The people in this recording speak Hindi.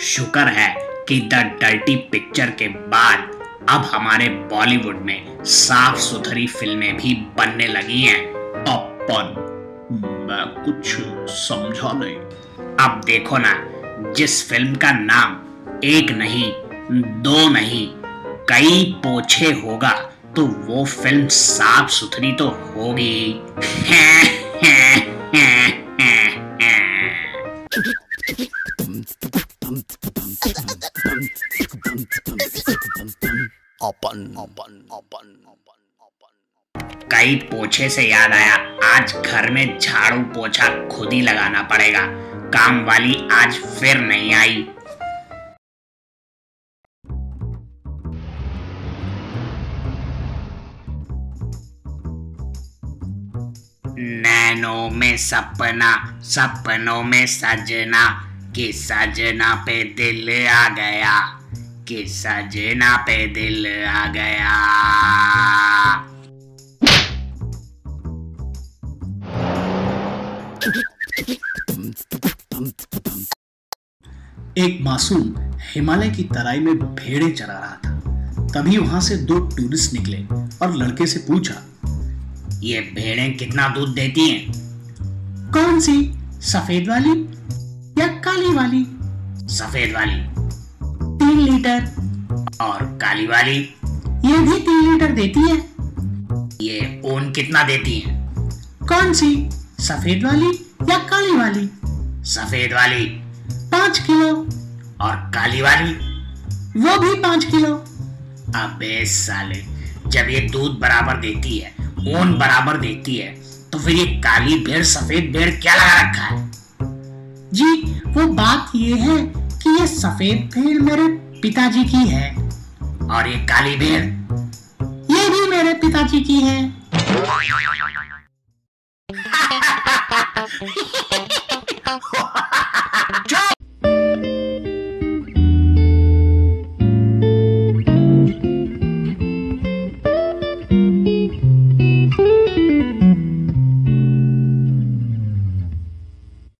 शुक्र है कि द डर्टी पिक्चर के बाद अब हमारे बॉलीवुड में साफ़ सुथरी फ़िल्में भी बनने लगी हैं। अपन। मैं कुछ समझा नहीं। अब देखो ना जिस फ़िल्म का नाम एक नहीं दो नहीं कई पोछे होगा तो वो फ़िल्म साफ़ सुथरी तो होगी। अपन। अपन अपन अपन कई पोछे से याद आया, आज घर में झाड़ू पोछा खुद ही लगाना पड़ेगा। काम वाली आज फिर नहीं आई। नैनो में सपना, सपनों में सजना, कि सजना पे दिल आ गया। कि सजना पे दिल आ गया। एक मासूम हिमालय की तराई में भेड़े चरा रहा था। तभी वहाँ से दो टूरिस्ट निकले और लड़के से पूछा, ये भेड़े कितना दूध देती हैं? कौन सी? सफ़ेद वाली या काली वाली? सफ़ेद वाली। तीन लीटर और काली वाली? ये भी तीन लीटर देती है। ये ऊन कितना देती हैं? कौन सी? सफ़ेद वाली या काली वाली? सफ़ेद वाली। पाँच किलो। और काली वाली? वो भी पाँच किलो। अबे साले जब ये दूध बराबर देती है ऊन बराबर देती है तो फिर ये काली भेड़ सफ़ेद भेड़ क्या लगा रखा है? जी वो बात ये है कि ये सफ़ेद भेड़ मेरे पिताजी की है। और ये काली भेड़ ये भी मेरे पिताजी की है।